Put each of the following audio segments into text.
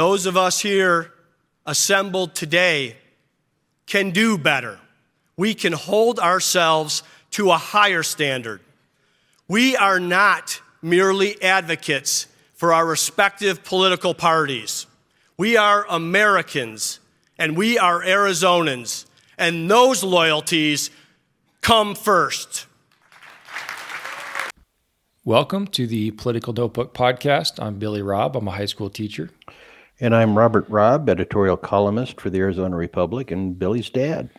those of us here assembled today can do better. We can hold ourselves to a higher standard. We are not merely advocates for our respective political parties. We are Americans and we are Arizonans, and those loyalties come first. Welcome to the Political Notebook Podcast. I'm Billy Robb. I'm a high school teacher. And I'm Robert Robb, editorial columnist for the Arizona Republic and Billy's dad.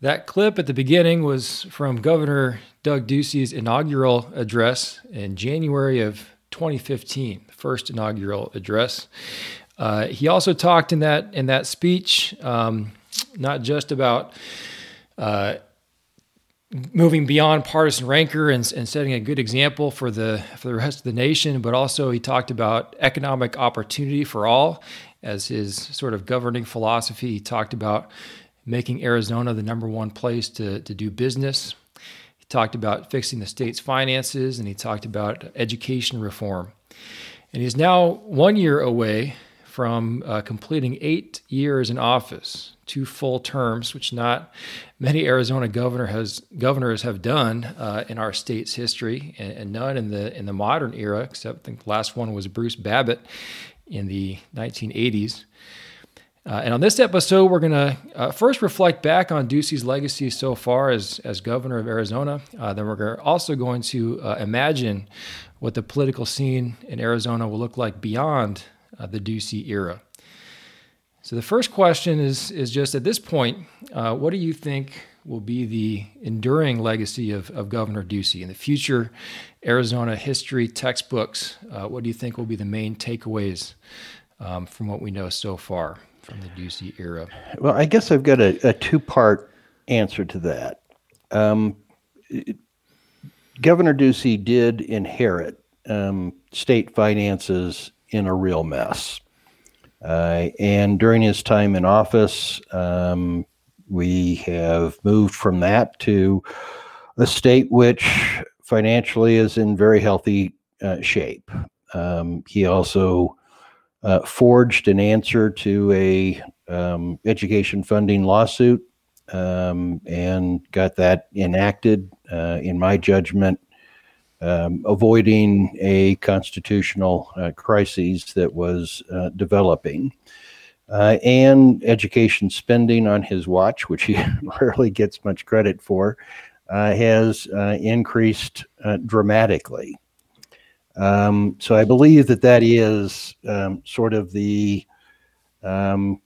That clip at the beginning was from Governor Doug Ducey's inaugural address in January of 2015, the first inaugural address. Uh, he also talked in that in that speech um, not just about uh, moving beyond partisan rancor and, and, setting a good example for the for the rest of the nation, but also he talked about economic opportunity for all as his sort of governing philosophy. He talked about making Arizona the number one place to, to do business. He talked about fixing the state's finances and he talked about education reform. And he's now one year away from uh, completing eight years in office, two full terms, which not many Arizona governor has, governors have done uh, in our state's history, and, and, none in the in the modern era, except I think the last one was Bruce Babbitt in the 1980s. Uh, and on this episode, we're going to uh, first reflect back on Ducey's legacy so far as, as governor of Arizona. Uh, then we're also going to uh, imagine what the political scene in Arizona will look like beyond uh, the Ducey era. So the first question is is just at this point, uh, what do you think will be the enduring legacy of, of Governor Ducey in the future Arizona history textbooks? Uh, what do you think will be the main takeaways um, from what we know so far from the Ducey era? Well, I guess I've got a, a two part answer to that. Um, it, Governor Ducey did inherit um, state finances in a real mess. Uh, and during his time in office, um, we have moved from that to a state which financially is in very healthy uh, shape. Um, he also uh, forged an answer to a um, education funding lawsuit um, and got that enacted. Uh, in my judgment, um, avoiding a constitutional uh, crisis that was uh, developing. Uh, and education spending on his watch, which he rarely gets much credit for, uh, has uh, increased uh, dramatically. Um, so I believe that that is um, sort of the um,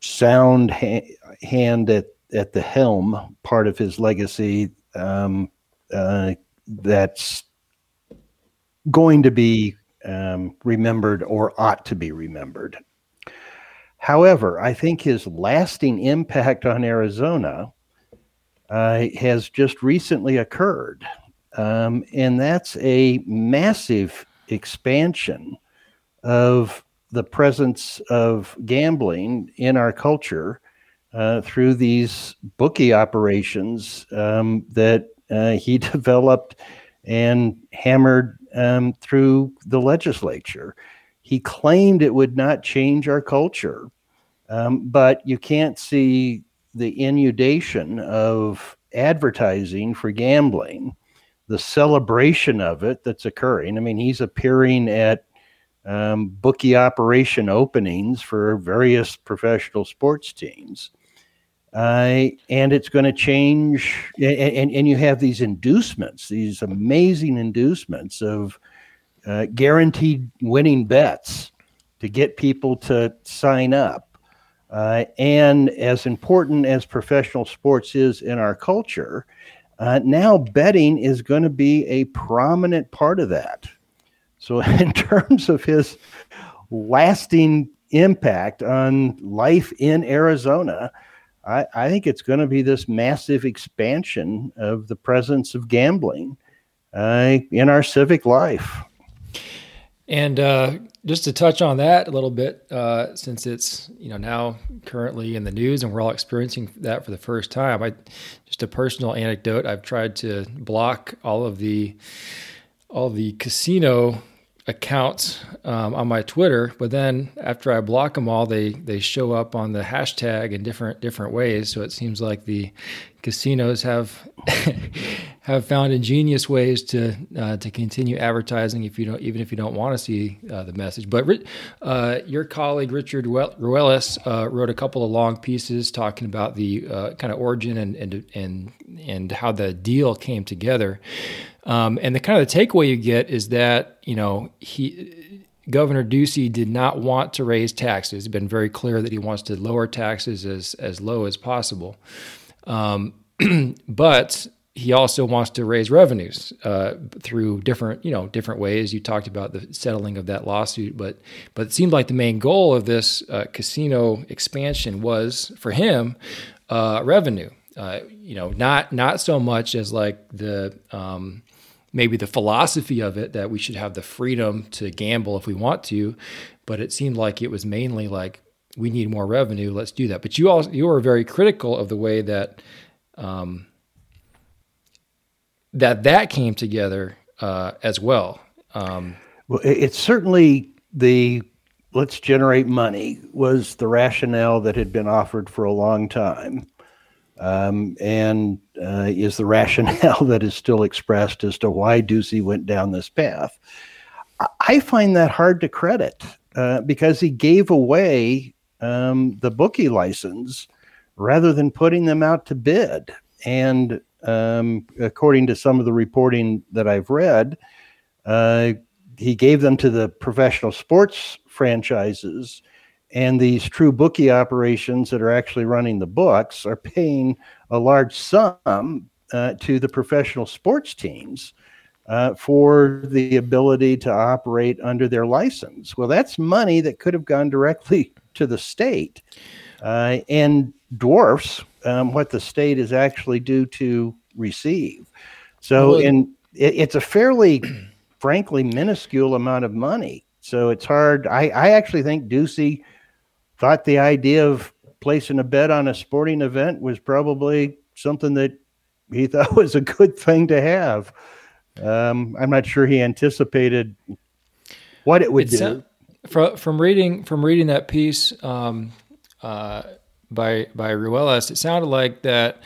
sound ha- hand at, at the helm part of his legacy um, that's going to be um, remembered or ought to be remembered. However, I think his lasting impact on Arizona uh, has just recently occurred. Um, and that's a massive expansion of the presence of gambling in our culture uh, through these bookie operations um, that uh, he developed and hammered um, through the legislature. He claimed it would not change our culture, um, but you can't see the inundation of advertising for gambling, the celebration of it that's occurring. I mean, he's appearing at um, bookie operation openings for various professional sports teams. Uh, and it's going to change. And, and, and, you have these inducements, these amazing inducements of uh, guaranteed winning bets to get people to sign up. Uh, and as important as professional sports is in our culture, uh, now betting is going to be a prominent part of that. So, in terms of his lasting impact on life in Arizona, I, I think it's going to be this massive expansion of the presence of gambling uh, in our civic life. And uh, just to touch on that a little bit, uh, since it's you know now currently in the news and we're all experiencing that for the first time, I just a personal anecdote. I've tried to block all of the all the casino accounts um, on my Twitter, but then after I block them all, they they show up on the hashtag in different different ways. So it seems like the casinos have have found ingenious ways to uh, to continue advertising if you don't even if you don't want to see uh, the message. But uh, your colleague Richard Ruelas uh, wrote a couple of long pieces talking about the uh, kind of origin and and and and how the deal came together. Um, and the kind of the takeaway you get is that you know he Governor Ducey did not want to raise taxes. It's been very clear that he wants to lower taxes as as low as possible. Um, but he also wants to raise revenues uh, through different, you know, different ways. You talked about the settling of that lawsuit, but but it seemed like the main goal of this uh, casino expansion was for him uh, revenue. Uh, you know, not not so much as like the um, maybe the philosophy of it that we should have the freedom to gamble if we want to, but it seemed like it was mainly like we need more revenue. Let's do that. But you all you were very critical of the way that. Um, that that came together uh, as well. Um, well, it's certainly the let's generate money was the rationale that had been offered for a long time, um, and uh, is the rationale that is still expressed as to why Ducey went down this path. I find that hard to credit uh, because he gave away um, the bookie license rather than putting them out to bid. And um, according to some of the reporting that I've read, uh, he gave them to the professional sports franchises, and these true bookie operations that are actually running the books are paying a large sum uh, to the professional sports teams. Uh, for the ability to operate under their license. Well, that's money that could have gone directly to the state uh, and dwarfs um, what the state is actually due to receive. So, well, in it, it's a fairly, frankly, minuscule amount of money. So it's hard. I, I actually think Ducey thought the idea of placing a bet on a sporting event was probably something that he thought was a good thing to have. Um, I'm not sure he anticipated what it would it's, do. from, from reading from reading that piece, um, uh, by by Ruelas, it sounded like that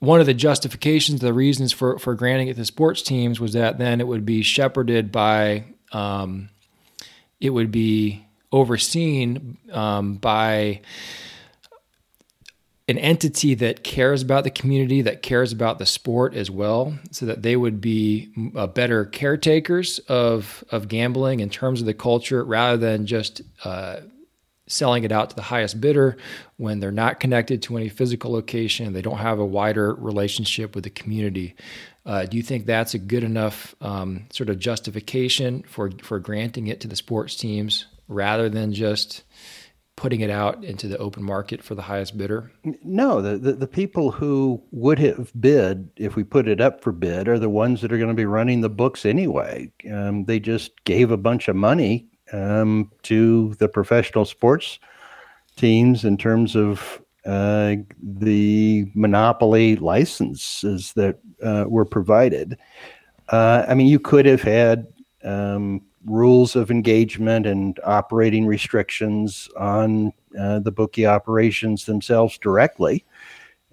one of the justifications, the reasons for for granting it to sports teams was that then it would be shepherded by, um, it would be overseen um, by an entity that cares about the community, that cares about the sport as well, so that they would be uh, better caretakers of of gambling in terms of the culture, rather than just uh, selling it out to the highest bidder when they're not connected to any physical location, they don't have a wider relationship with the community. Uh, do you think that's a good enough um, sort of justification for for granting it to the sports teams rather than just putting it out into the open market for the highest bidder? No, the, the, the, people who would have bid if we put it up for bid are the ones that are going to be running the books anyway. Um, they just gave a bunch of money um, to the professional sports teams in terms of uh, the monopoly licenses that uh, were provided. Uh, I mean, you could have had um, rules of engagement and operating restrictions on uh, the bookie operations themselves directly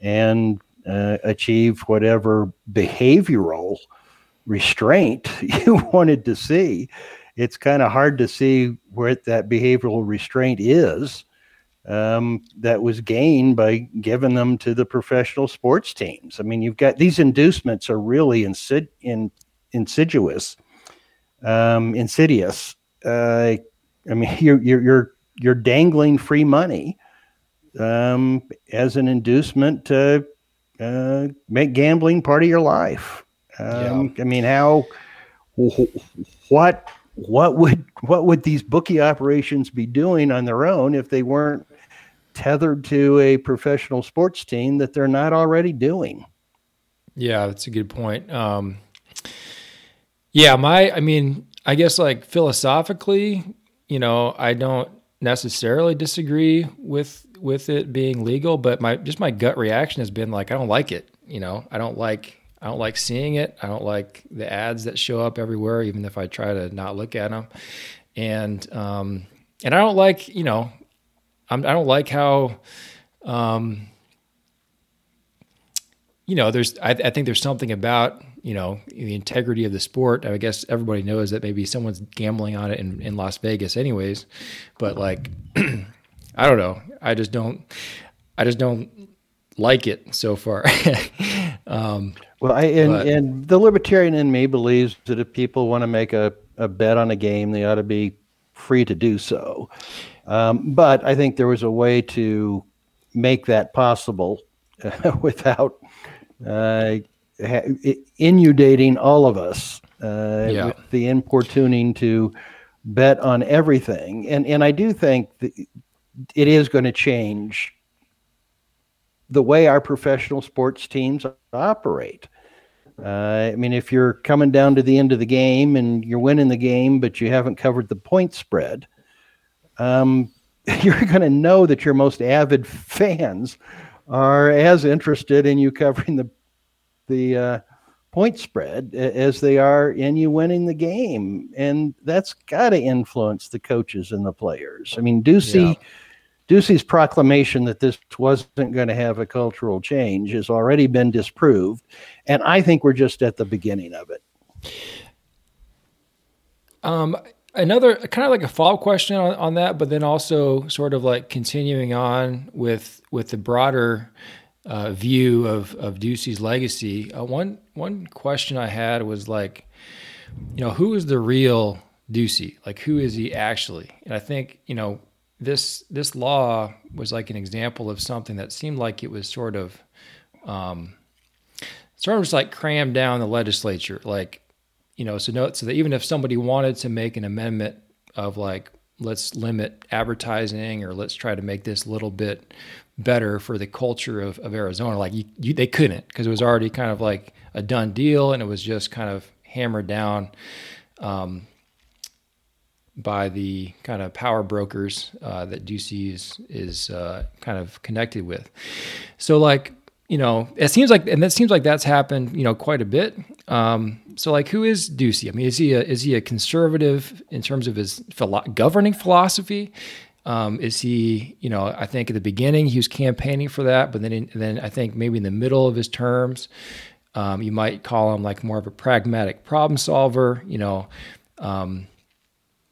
and uh, achieve whatever behavioral restraint you wanted to see it's kind of hard to see where that behavioral restraint is um, that was gained by giving them to the professional sports teams. I mean, you've got these inducements are really insid- in, insidious, um, insidious. Uh, I mean, you're, you're, you're, you're dangling free money um, as an inducement to uh, make gambling part of your life. Um, yeah. I mean, how, what what would what would these bookie operations be doing on their own if they weren't tethered to a professional sports team that they're not already doing? Yeah, that's a good point. Um, yeah, my I mean, I guess like philosophically, you know, I don't necessarily disagree with with it being legal, but my just my gut reaction has been like I don't like it. You know, I don't like I don't like seeing it. I don't like the ads that show up everywhere, even if I try to not look at them. And um, and I don't like, you know, I'm, I do not like how, um, you know, there's. I, I think there's something about you know the integrity of the sport. I guess everybody knows that maybe someone's gambling on it in, in Las Vegas, anyways. But like, I don't know. I just don't. I just don't like it so far. um, well, I, and, but, and the libertarian in me believes that if people want to make a, a bet on a game, they ought to be free to do so. Um, but I think there was a way to make that possible uh, without uh, inundating all of us uh, yeah. with the importuning to bet on everything. And and I do think that it is going to change the way our professional sports teams operate. Uh, I mean, if you're coming down to the end of the game and you're winning the game, but you haven't covered the point spread, um, you're going to know that your most avid fans are as interested in you covering the the uh, point spread as they are in you winning the game, and that's got to influence the coaches and the players. I mean, Ducey. Yeah Ducey's proclamation that this wasn't going to have a cultural change has already been disproved, and I think we're just at the beginning of it. Um, another kind of like a follow question on, on that, but then also sort of like continuing on with with the broader uh, view of of Ducey's legacy. Uh, one one question I had was like, you know, who is the real Ducey? Like, who is he actually? And I think you know this this law was like an example of something that seemed like it was sort of um, sort of just like crammed down the legislature like you know so no so that even if somebody wanted to make an amendment of like let's limit advertising or let's try to make this a little bit better for the culture of, of Arizona like you, you they couldn't because it was already kind of like a done deal and it was just kind of hammered down um, by the kind of power brokers uh, that Ducey is is uh, kind of connected with. So like you know, it seems like, and it seems like that's happened, you know, quite a bit. Um, so like, who is Ducey? I mean, is he a, is he a conservative in terms of his philo- governing philosophy? Um, is he, you know, I think at the beginning he was campaigning for that, but then, in, then I think maybe in the middle of his terms, um, you might call him like more of a pragmatic problem solver. You know, um,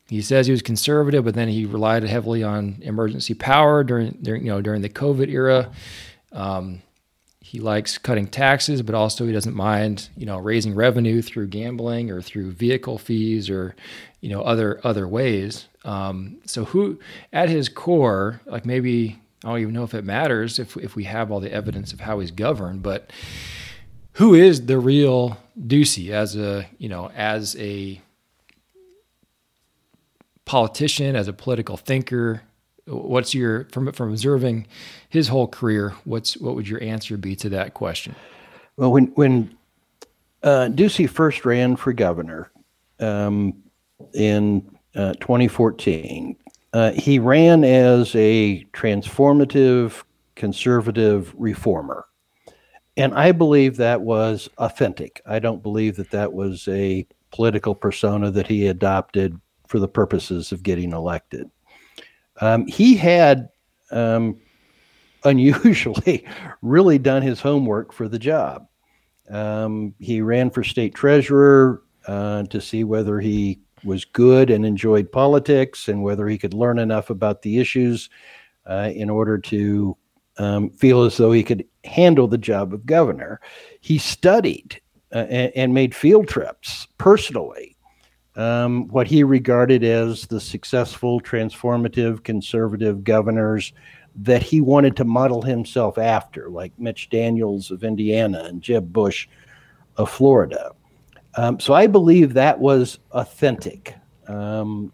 he says he was conservative, but then he relied heavily on emergency power during, during you know during the COVID era. Um, he likes cutting taxes, but also he doesn't mind you know raising revenue through gambling or through vehicle fees or you know other other ways. Um, so who at his core, like maybe I don't even know if it matters if if we have all the evidence of how he's governed, but who is the real Ducey as a you know as a politician, as a political thinker? What's your from from observing his whole career? What's what would your answer be to that question? Well, when when uh, Ducey first ran for governor um, in uh, 2014, uh, he ran as a transformative conservative reformer. And I believe that was authentic. I don't believe that that was a political persona that he adopted for the purposes of getting elected. Um, he had um, unusually really done his homework for the job. Um, he ran for state treasurer uh, to see whether he was good and enjoyed politics and whether he could learn enough about the issues uh, in order to um, feel as though he could handle the job of governor. He studied uh, and, and, made field trips personally um, what he regarded as the successful, transformative, conservative governors that he wanted to model himself after, like Mitch Daniels of Indiana and Jeb Bush of Florida. Um, so I believe that was authentic. Um,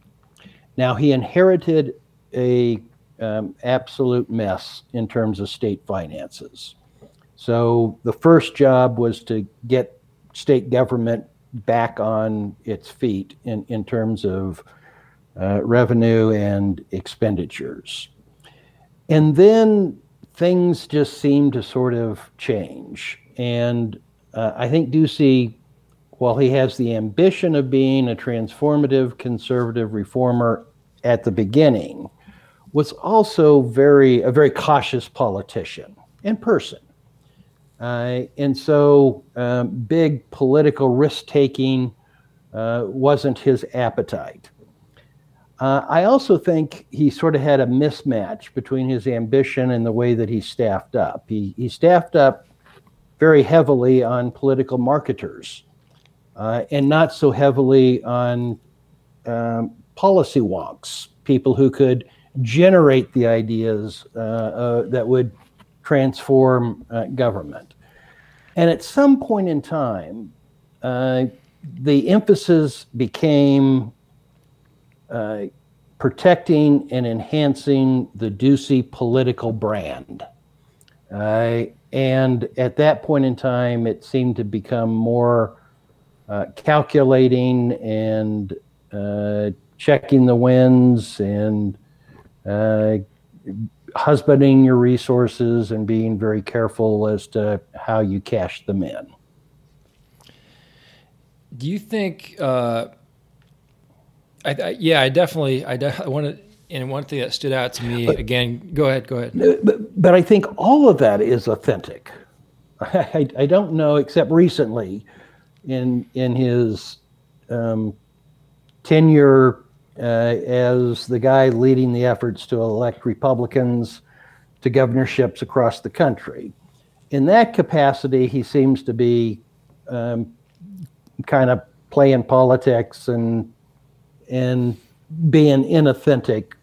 now he inherited a um, absolute mess in terms of state finances. So the first job was to get state government back on its feet in, in terms of uh, revenue and expenditures. And then things just seem to sort of change. And uh, I think Ducey, while he has the ambition of being a transformative conservative reformer at the beginning, was also very a very cautious politician in person. Uh, and so, um, big political risk taking uh, wasn't his appetite. Uh, I also think he sort of had a mismatch between his ambition and the way that he staffed up. He, he staffed up very heavily on political marketers uh, and not so heavily on um, policy wonks, people who could generate the ideas uh, uh, that would transform uh, government. And at some point in time, the emphasis became uh, protecting and enhancing the Ducey political brand. Uh, and at that point in time, it seemed to become more uh, calculating and uh, checking the winds and uh, husbanding your resources and being very careful as to how you cash them in. Do you think? Uh, I, I, yeah, I definitely, I, de- I want to. And one thing that stood out to me but, again. Go ahead. Go ahead. But, but I think all of that is authentic. I, I don't know, except recently, in in his um, tenure uh, as the guy leading the efforts to elect Republicans to governorships across the country. In that capacity, he seems to be um, kind of playing politics and and being inauthentic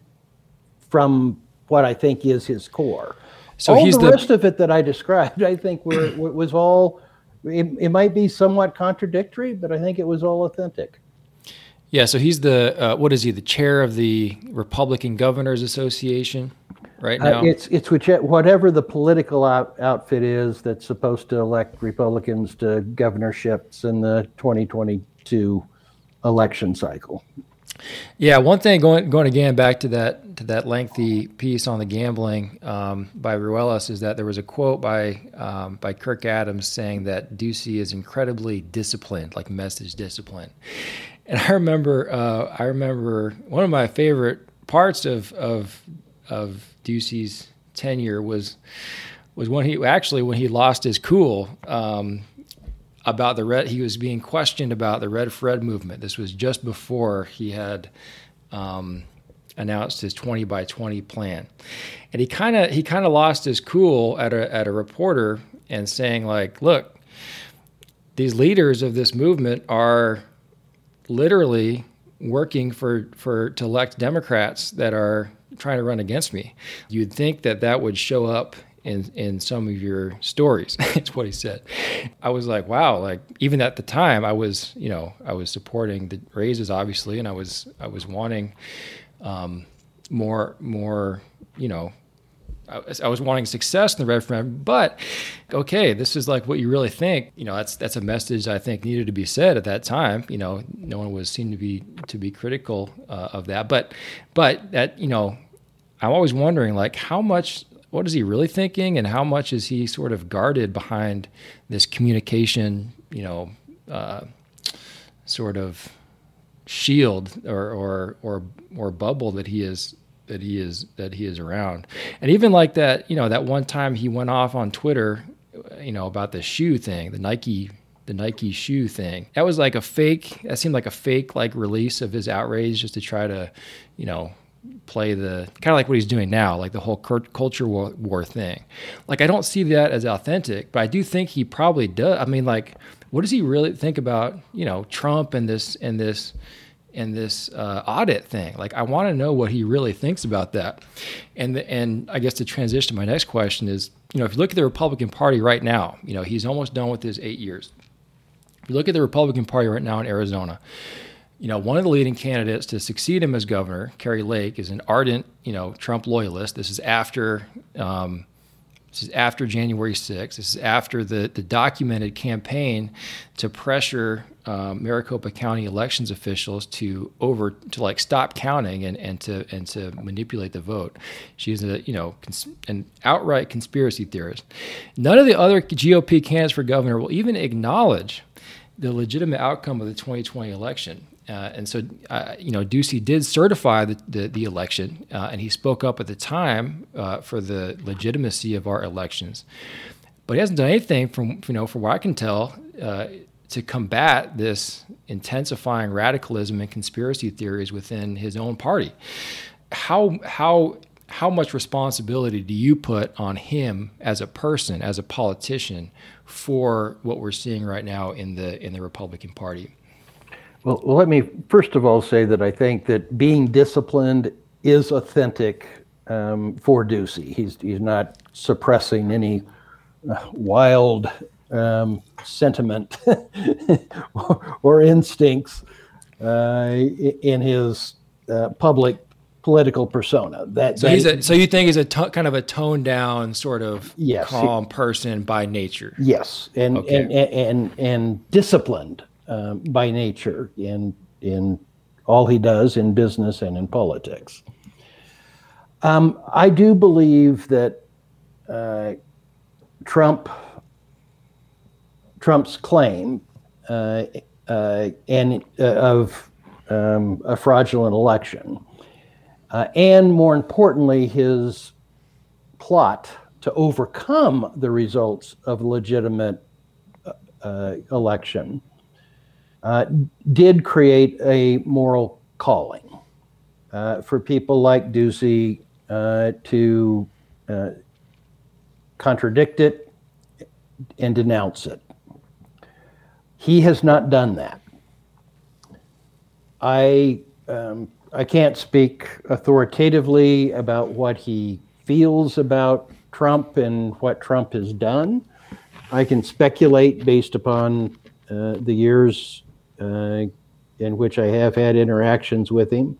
from what I think is his core. So all the, the, rest of it that I described, I think, were, was all. It, it, might be somewhat contradictory, but I think it was all authentic. Yeah. So he's the uh, what is he? The chair of the Republican Governors Association right uh, now. Uh, it's it's which, whatever the political out, outfit is that's supposed to elect Republicans to governorships in the 2022 election cycle. Yeah, one thing going going again back to that that lengthy piece on the gambling um, by Ruelas is that there was a quote by um, by Kirk Adams saying that Ducey is incredibly disciplined, like message discipline. And I remember uh, I remember one of my favorite parts of of of Ducey's tenure was was when he actually when he lost his cool. Um, about the red. He was being questioned about the Red for Ed movement. This was just before he had um, announced his 20 by 20 plan, and he kind of he kind of lost his cool at a at a reporter and saying like, "Look, these leaders of this movement are literally working for for to elect Democrats that are trying to run against me." You'd think that that would show up in in some of your stories. It's what he said. I was like, wow, like even at the time I was, you know, I was supporting the raises obviously and I was I was wanting um, more more, you know, I was, I was wanting success in the referendum, but okay, this is like what you really think. You know, that's that's a message I think needed to be said at that time. You know, no one was seen to be to be critical uh, of that, but but that you know, I'm always wondering like how much what is he really thinking and how much is he sort of guarded behind this communication, you know, uh, sort of shield or, or, or, or bubble that he is that he is that he is around. And even like that, you know, that one time he went off on Twitter, you know, about the shoe thing, the Nike the Nike shoe thing. That was like a fake. That seemed like a fake like release of his outrage just to try to, you know, play the kind of like what he's doing now, like the whole culture war, war, thing. Like I don't see that as authentic, but I do think he probably does. I mean, like, what does he really think about you know Trump and this and this and this uh, audit thing? Like, I want to know what he really thinks about that. And the, and I guess to transition to my next question is, you know, if you look at the Republican Party right now, you know, he's almost done with his eight years. If you look at the Republican Party right now in Arizona you know, one of the leading candidates to succeed him as governor, Kari Lake, is an ardent, you know, Trump loyalist. This is after, um, this is after January 6th. This is after the the documented campaign to pressure um, Maricopa County elections officials to over to like stop counting and, and to and to manipulate the vote. She's a you know cons- an outright conspiracy theorist. None of the other GOP candidates for governor will even acknowledge the legitimate outcome of the 2020 election. Uh, and so, uh, you know, Ducey did certify the, the, the election, uh, and he spoke up at the time uh, for the legitimacy of our elections. But he hasn't done anything, from you know, from what I can tell, uh, to combat this intensifying radicalism and conspiracy theories within his own party. How how how much responsibility do you put on him as a person, as a politician, for what we're seeing right now in the in the Republican Party? Well, let me first of all say that I think that being disciplined is authentic um, for Ducey. He's he's not suppressing any uh, wild um, sentiment or, or, instincts uh, in his uh, public political persona. That so he's a, so you think he's a t- kind of a toned down sort of yes, calm he, person by nature. Yes, and okay. and, and, and and disciplined um, by nature in in all he does in business and in politics. Um, I do believe that uh, Trump Trump's claim uh, uh, and uh, of um, a fraudulent election, uh, and more importantly, his plot to overcome the results of legitimate uh, election uh, did create a moral calling uh, for people like Ducey uh, to uh, contradict it and denounce it. He has not done that. I um, I can't speak authoritatively about what he feels about Trump and what Trump has done. I can speculate based upon uh, the years in which I have had interactions with him.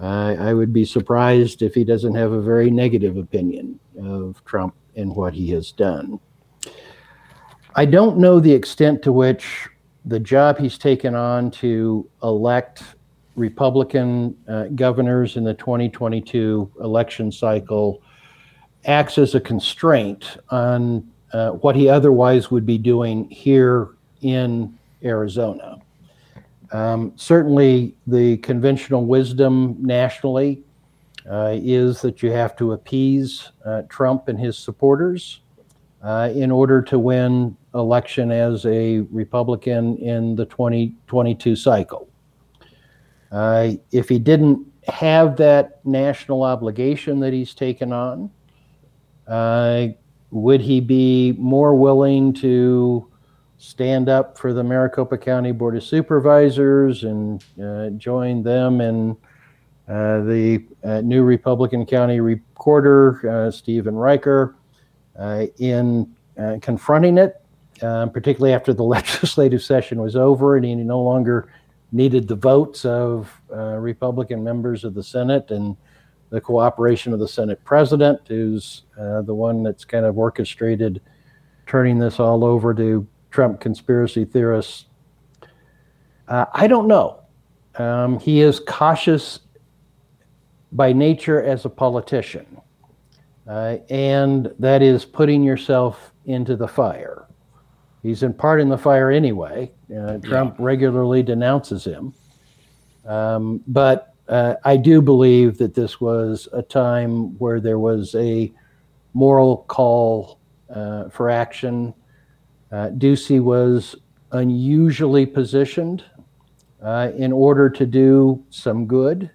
Uh, I would be surprised if he doesn't have a very negative opinion of Trump and what he has done. I don't know the extent to which the job he's taken on to elect Republican uh, governors in the 2022 election cycle acts as a constraint on uh, what he otherwise would be doing here in Arizona. Um, certainly, the conventional wisdom nationally uh, is that you have to appease uh, Trump and his supporters uh, in order to win election as a Republican in the 2022 cycle. Uh, if he didn't have that national obligation that he's taken on, uh, would he be more willing to stand up for the Maricopa County Board of Supervisors and uh, join them in uh, the uh, new Republican County Recorder, uh, Stephen Richer, uh, in uh, confronting it, particularly after the legislative session was over and he no longer needed the votes of Republican members of the Senate and the cooperation of the Senate president, who's the one that's kind of orchestrated turning this all over to Trump conspiracy theorists. Uh, I don't know. Um, he is cautious by nature as a politician, uh, and that is putting yourself into the fire. He's in part in the fire anyway. Uh, Trump yeah. regularly denounces him. Um, but uh, I do believe that this was a time where there was a moral call uh, for action uh, Ducey was unusually positioned uh, in order to do some good,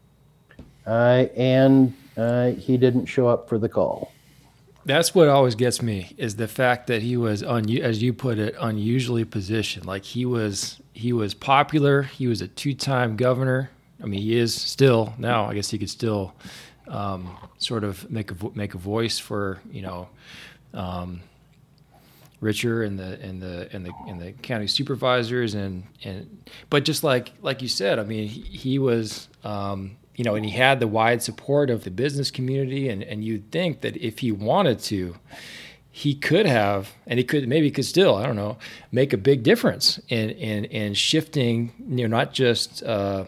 uh, and uh, he didn't show up for the call. That's what always gets me is the fact that he was, un- as you put it, unusually positioned. Like he was, he was popular. He was a two-time governor. I mean, he is still now. I guess he could still um, sort of make a make a voice for you know um, Richer and the and the and the and the county supervisors and and but just like like you said, I mean, he, he was um, you know, and he had the wide support of the business community, and and you'd think that if he wanted to, he could have, and he could maybe could still, I don't know, make a big difference in in in shifting. You know, not just uh,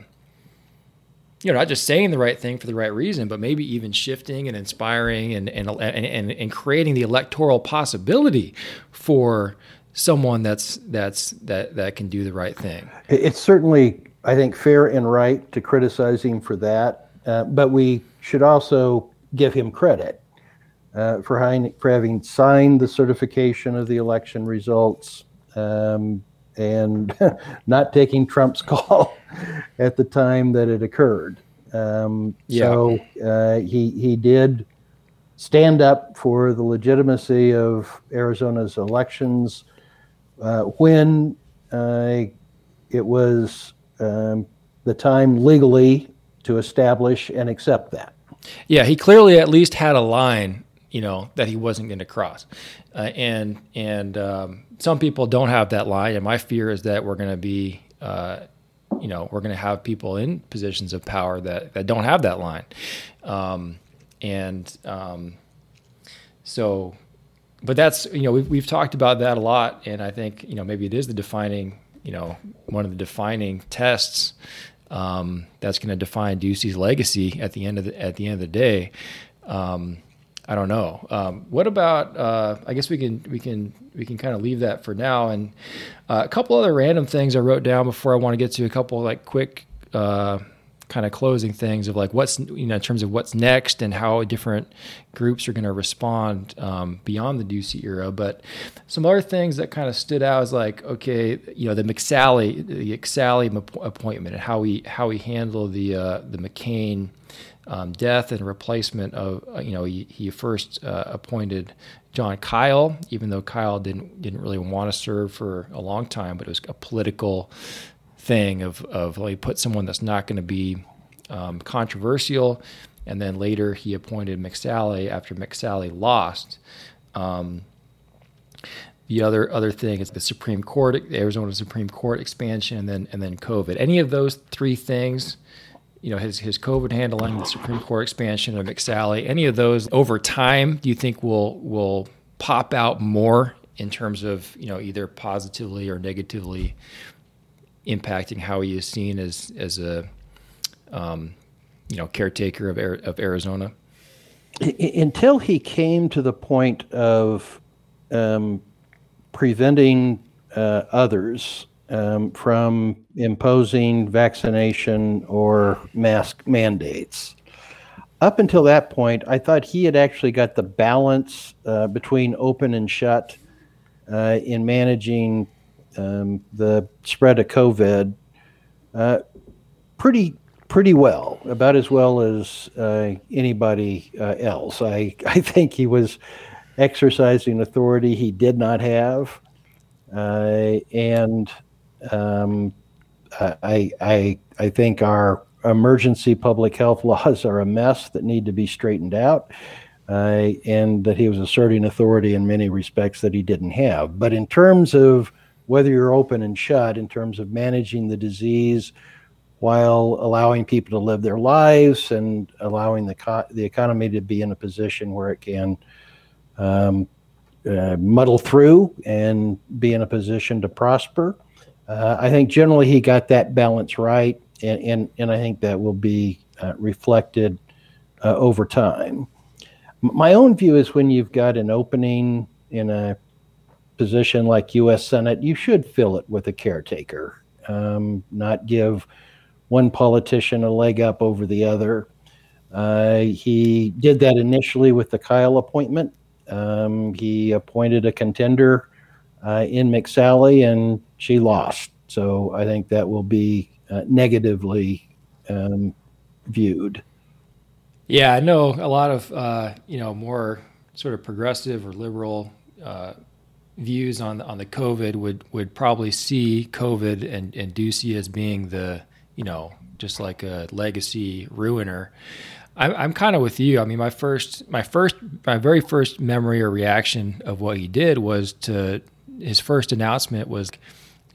you know not just saying the right thing for the right reason, but maybe even shifting and inspiring and and and and, creating the electoral possibility for someone that's that's that that can do the right thing. It's certainly, I think, fair and right to criticize him for that, uh, but we should also give him credit uh, for, having, for having signed the certification of the election results um, and not taking Trump's call at the time that it occurred. Um, yeah. So uh, he he did stand up for the legitimacy of Arizona's elections uh, when uh, it was um, the time legally to establish and accept that. Yeah, he clearly at least had a line you know that he wasn't going to cross, uh, and and um, some people don't have that line. And my fear is that we're going to be, uh, you know, we're going to have people in positions of power that that don't have that line, um, and um, so, but that's you know we've we've talked about that a lot, and I think you know maybe it is the defining you know one of the defining tests um, that's going to define Ducey's legacy at the end of the at the end of the day. Um, I don't know. Um, what about? Uh, I guess we can we can we can kind of leave that for now. And uh, a couple other random things I wrote down before I want to get to a couple like quick uh, kind of closing things of like what's you know in terms of what's next and how different groups are going to respond um, beyond the Ducey era. But some other things that kind of stood out is like okay, you know the McSally the McSally appointment and how he how he handled the uh, the McCain um, death and replacement of uh, you know he, he first uh, appointed Jon Kyl, even though Kyl didn't didn't really want to serve for a long time, but it was a political thing of of well, he put someone that's not going to be um, controversial, and then later he appointed McSally after McSally lost. Um, the other other thing is the Supreme Court, the Arizona Supreme Court expansion, and then and then COVID. Any of those three things you know his his COVID handling, the Supreme Court expansion of McSally, any of those over time, do you think will will pop out more in terms of you know either positively or negatively impacting how he is seen as as a um, you know caretaker of of Arizona? Until he came to the point of um, preventing uh, others um, from imposing vaccination or mask mandates. Up until that point, I thought he had actually got the balance uh, between open and shut uh, in managing um, the spread of COVID uh, pretty pretty well, about as well as uh, anybody uh, else. I I think he was exercising authority he did not have, uh, and um, I, I, I think our emergency public health laws are a mess that need to be straightened out. Uh, and that he was asserting authority in many respects that he didn't have. But in terms of whether you're open and shut, in terms of managing the disease while allowing people to live their lives and allowing the, co- the economy to be in a position where it can um, uh, muddle through and be in a position to prosper, uh, I think generally he got that balance right, and and, and I think that will be uh, reflected uh, over time. My own view is when you've got an opening in a position like U.S. Senate, you should fill it with a caretaker, um, not give one politician a leg up over the other. Uh, he did that initially with the Kyl appointment. Um, he appointed a contender uh, in McSally, and she lost. So I think that will be uh, negatively um, viewed. Yeah, I know a lot of uh, you know more sort of progressive or liberal uh, views on on the COVID would would probably see COVID and and Ducey as being the you know just like a legacy ruiner. I'm, I'm kind of with you. I mean, my first, my first, my very first memory or reaction of what he did was to his first announcement was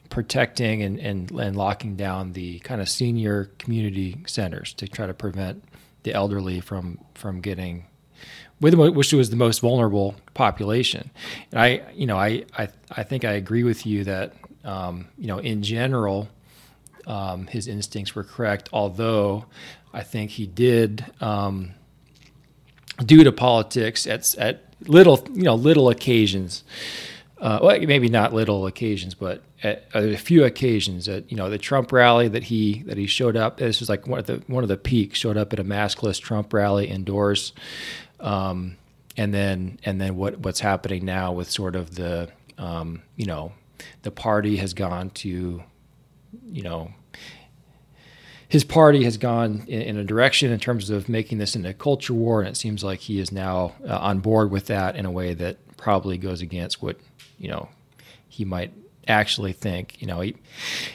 protecting and, and, and locking down the kind of senior community centers to try to prevent the elderly from from getting with which was the most vulnerable population. And I, you know, I, I, I think I agree with you that, um, you know, in general, um, his instincts were correct. Although I think he did, um, due to politics at at little, you know, little occasions. Uh, well, maybe not little occasions, but at, at, a few occasions, at you know the Trump rally that he that he showed up. This was like one of the one of the peaks. Showed up at a maskless Trump rally indoors, um, and then and then what what's happening now with sort of the um, you know the party has gone to you know his party has gone in, in, a direction in terms of making this into a culture war, and it seems like he is now uh, on board with that in a way that probably goes against what you know he might actually think. You know, he,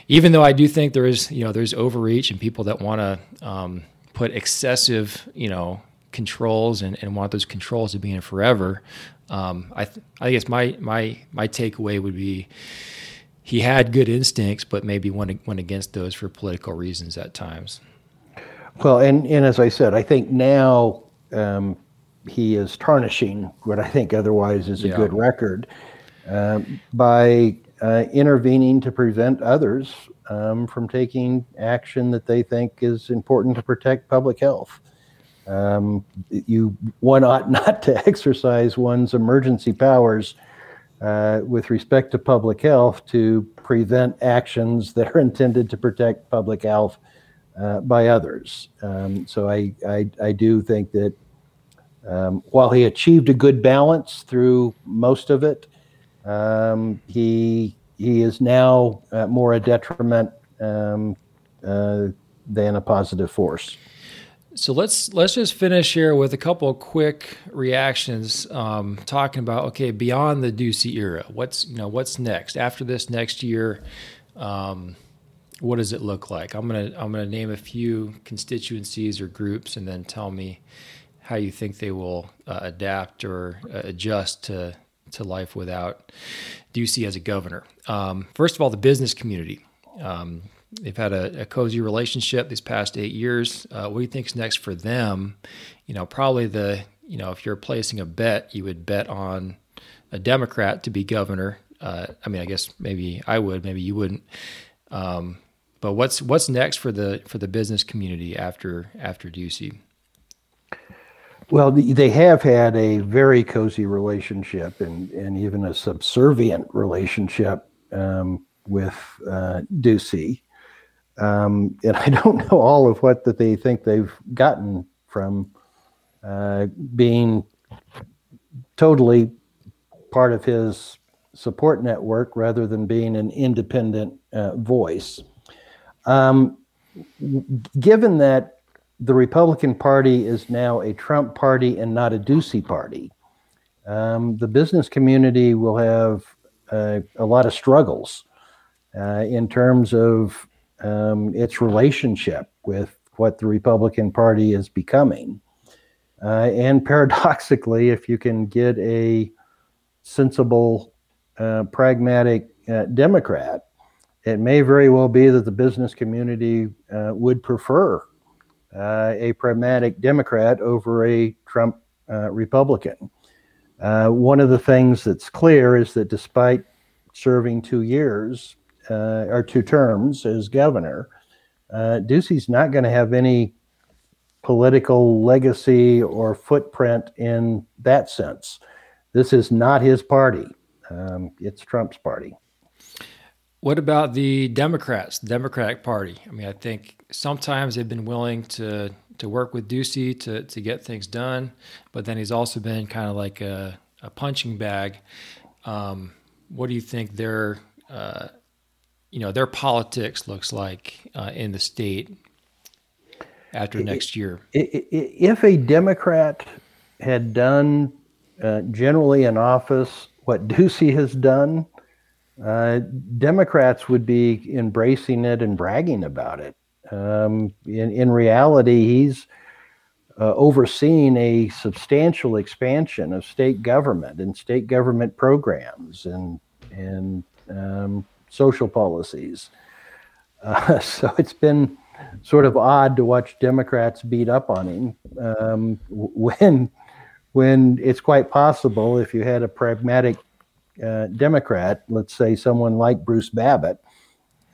even though I do think there is you know there's overreach and people that want to um, put excessive you know controls and, and want those controls to be in forever. Um, I th- I guess my my my takeaway would be he had good instincts, but maybe went went against those for political reasons at times. Well, and and as I said, I think now um, he is tarnishing what I think otherwise is a yeah. good record um, by uh, intervening to prevent others um, from taking action that they think is important to protect public health. Um, you one ought not to exercise one's emergency powers uh, with respect to public health to prevent actions that are intended to protect public health uh, by others. Um, so I, I, I, do think that um, while he achieved a good balance through most of it, um, he he is now uh, more a detriment um, uh, than a positive force. So let's let's just finish here with a couple quick reactions, um, talking about okay beyond the Ducey era. What's you know what's next after this next year? Um, what does it look like? I'm gonna I'm gonna name a few constituencies or groups, and then tell me how you think they will uh, adapt or uh, adjust to to life without Ducey as a governor. Um, first of all, the business community. Um, they've had a, a, cozy relationship these past eight years. Uh, what do you think is next for them? You know, probably the you know if you're placing a bet, you would bet on a Democrat to be governor. Uh, I mean, I guess maybe I would, maybe you wouldn't. Um, but what's what's next for the for the business community after after Ducey? Well, they have had a very cozy relationship and, and even a subservient relationship um, with uh, Ducey. Um, and I don't know all of what that they think they've gotten from uh, being totally part of his support network rather than being an independent uh, voice. Um, given that the Republican Party is now a Trump party and not a Ducey party, um, the business community will have uh, a lot of struggles uh, in terms of um, its relationship with what the Republican Party is becoming. Uh, and paradoxically, if you can get a sensible, uh, pragmatic uh, Democrat, it may very well be that the business community uh, would prefer uh, a pragmatic Democrat over a Trump uh, Republican. one of the things that's clear is that despite serving two years, uh, or two terms as governor, uh, Ducey's not going to have any political legacy or footprint in that sense. This is not his party. Um, it's Trump's party. What about the Democrats, the Democratic Party? I mean, I think sometimes they've been willing to to work with Ducey to to get things done, but then he's also been kind of like a, a punching bag. Um, what do you think their uh, you know their politics looks like uh, in the state after next year. If a Democrat had done uh, generally in office what Ducey has done, uh, Democrats would be embracing it and bragging about it. Um, in, in reality, he's uh, overseeing a substantial expansion of state government and state government programs and and um, social policies. Uh, so it's been sort of odd to watch Democrats beat up on him um, when when it's quite possible if you had a pragmatic uh, Democrat, let's say someone like Bruce Babbitt,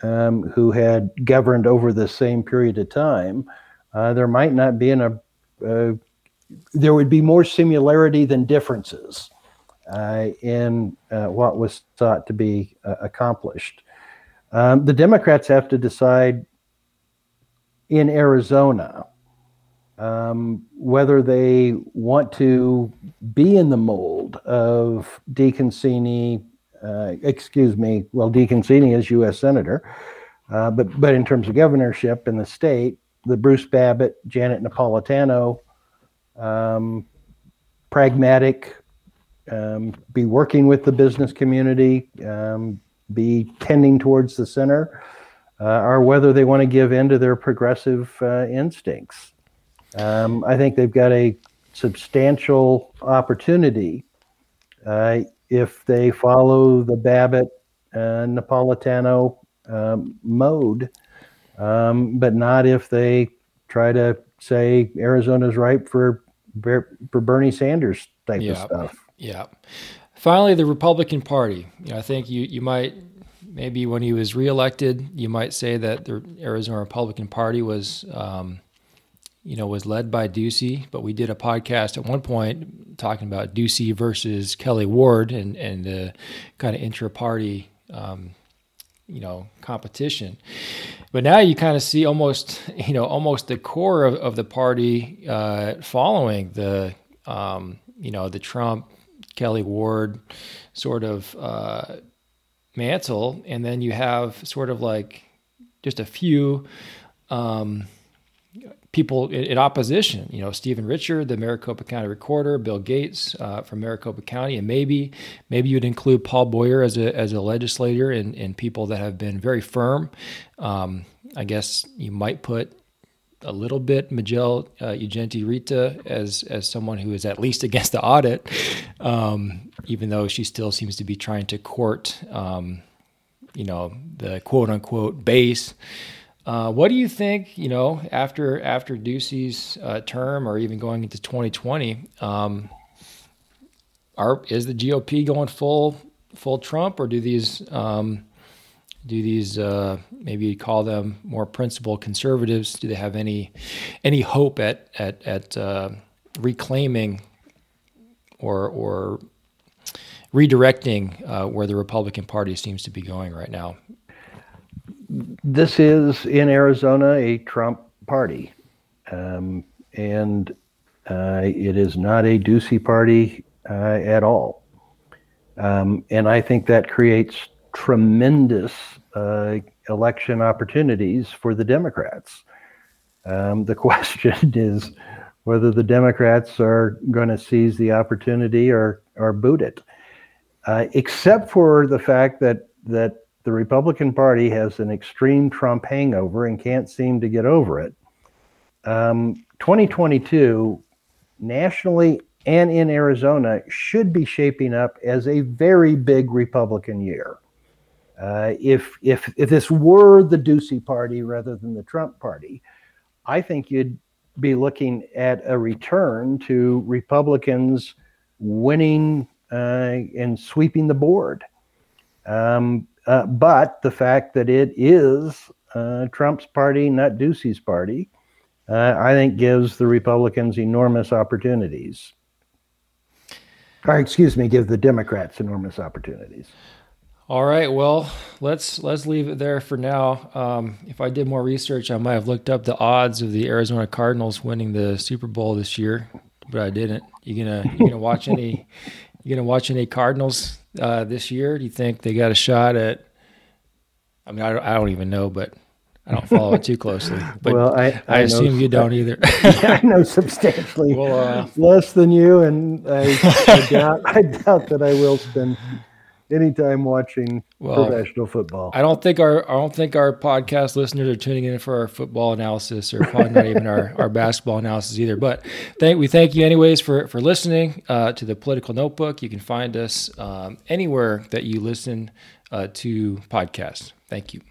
um, who had governed over the same period of time, uh, there might not be a, uh, there would be more similarity than differences uh, in uh, what was thought to be uh, accomplished. Um, the Democrats have to decide in Arizona um, whether they want to be in the mold of DeConcini, uh, excuse me, well, Dennis DeConcini is U.S. Senator, uh, but, but in terms of governorship in the state, the Bruce Babbitt, Janet Napolitano, um, pragmatic, um, be working with the business community, um, be tending towards the center, uh, or whether they want to give in to their progressive uh, instincts. Um, I think they've got a substantial opportunity uh, if they follow the Babbitt uh, Napolitano um, mode, um, but not if they try to say Arizona's ripe for for Bernie Sanders type yeah, of stuff. Yeah. Finally, the Republican Party. You know, I think you you might maybe when he was reelected, you might say that the Arizona Republican Party was. Um, you know, was led by Ducey, but we did a podcast at one point talking about Ducey versus Kelli Ward and and the kind of intra-party, um, you know, competition. But now you kind of see almost, you know, almost the core of, of the party uh, following the, um, you know, the Trump, Kelli Ward sort of uh, mantle, and then you have sort of like just a few. Um, people in, in, opposition. You know, Stephen Richer, the Maricopa County Recorder, Bill Gates uh, from Maricopa County, and maybe maybe you'd include Paul Boyer as a as a legislator and, and people that have been very firm. Um, I guess you might put a little bit Michelle uh, Ugenti Rita as as someone who is at least against the audit, um, even though she still seems to be trying to court, um, you know, the quote unquote base. Uh, what do you think? You know, after after Ducey's uh, term, or even going into 2020, um, are is the GOP going full full Trump, or do these um, do these uh, maybe call them more principled conservatives? Do they have any any hope at at at uh, reclaiming or or redirecting uh, where the Republican Party seems to be going right now? This is in Arizona a Trump party, um, and uh, it is not a Ducey party uh, at all. Um, and I think that creates tremendous uh, election opportunities for the Democrats. Um, the question is whether the Democrats are going to seize the opportunity or or boot it. Uh, except for the fact that that the Republican Party has an extreme Trump hangover and can't seem to get over it. Um, 2022, nationally and in Arizona, should be shaping up as a very big Republican year. Uh, if if if this were the Ducey Party rather than the Trump Party, I think you'd be looking at a return to Republicans winning uh, and sweeping the board. Um, uh, but the fact that it is uh, Trump's party, not Ducey's party, uh, I think gives the Republicans enormous opportunities. Or excuse me, give the Democrats enormous opportunities. All right, well, let's let's leave it there for now. Um, if I did more research, I might have looked up the odds of the Arizona Cardinals winning the Super Bowl this year, but I didn't. You gonna you gonna watch any? You gonna watch any Cardinals uh, this year? Do you think they got a shot at? I mean, I don't, I don't even know, but I don't follow it too closely. But well, I, I, I assume know, you don't either. yeah, I know substantially well, uh, less than you, and I, I, doubt I doubt that I will spend any time watching well, professional football. I don't think our I don't think our podcast listeners are tuning in for our football analysis, or probably not even our, our basketball analysis either. But thank we thank you anyways for for listening uh, to the Political Notebook. You can find us um, anywhere that you listen uh, to podcasts. Thank you.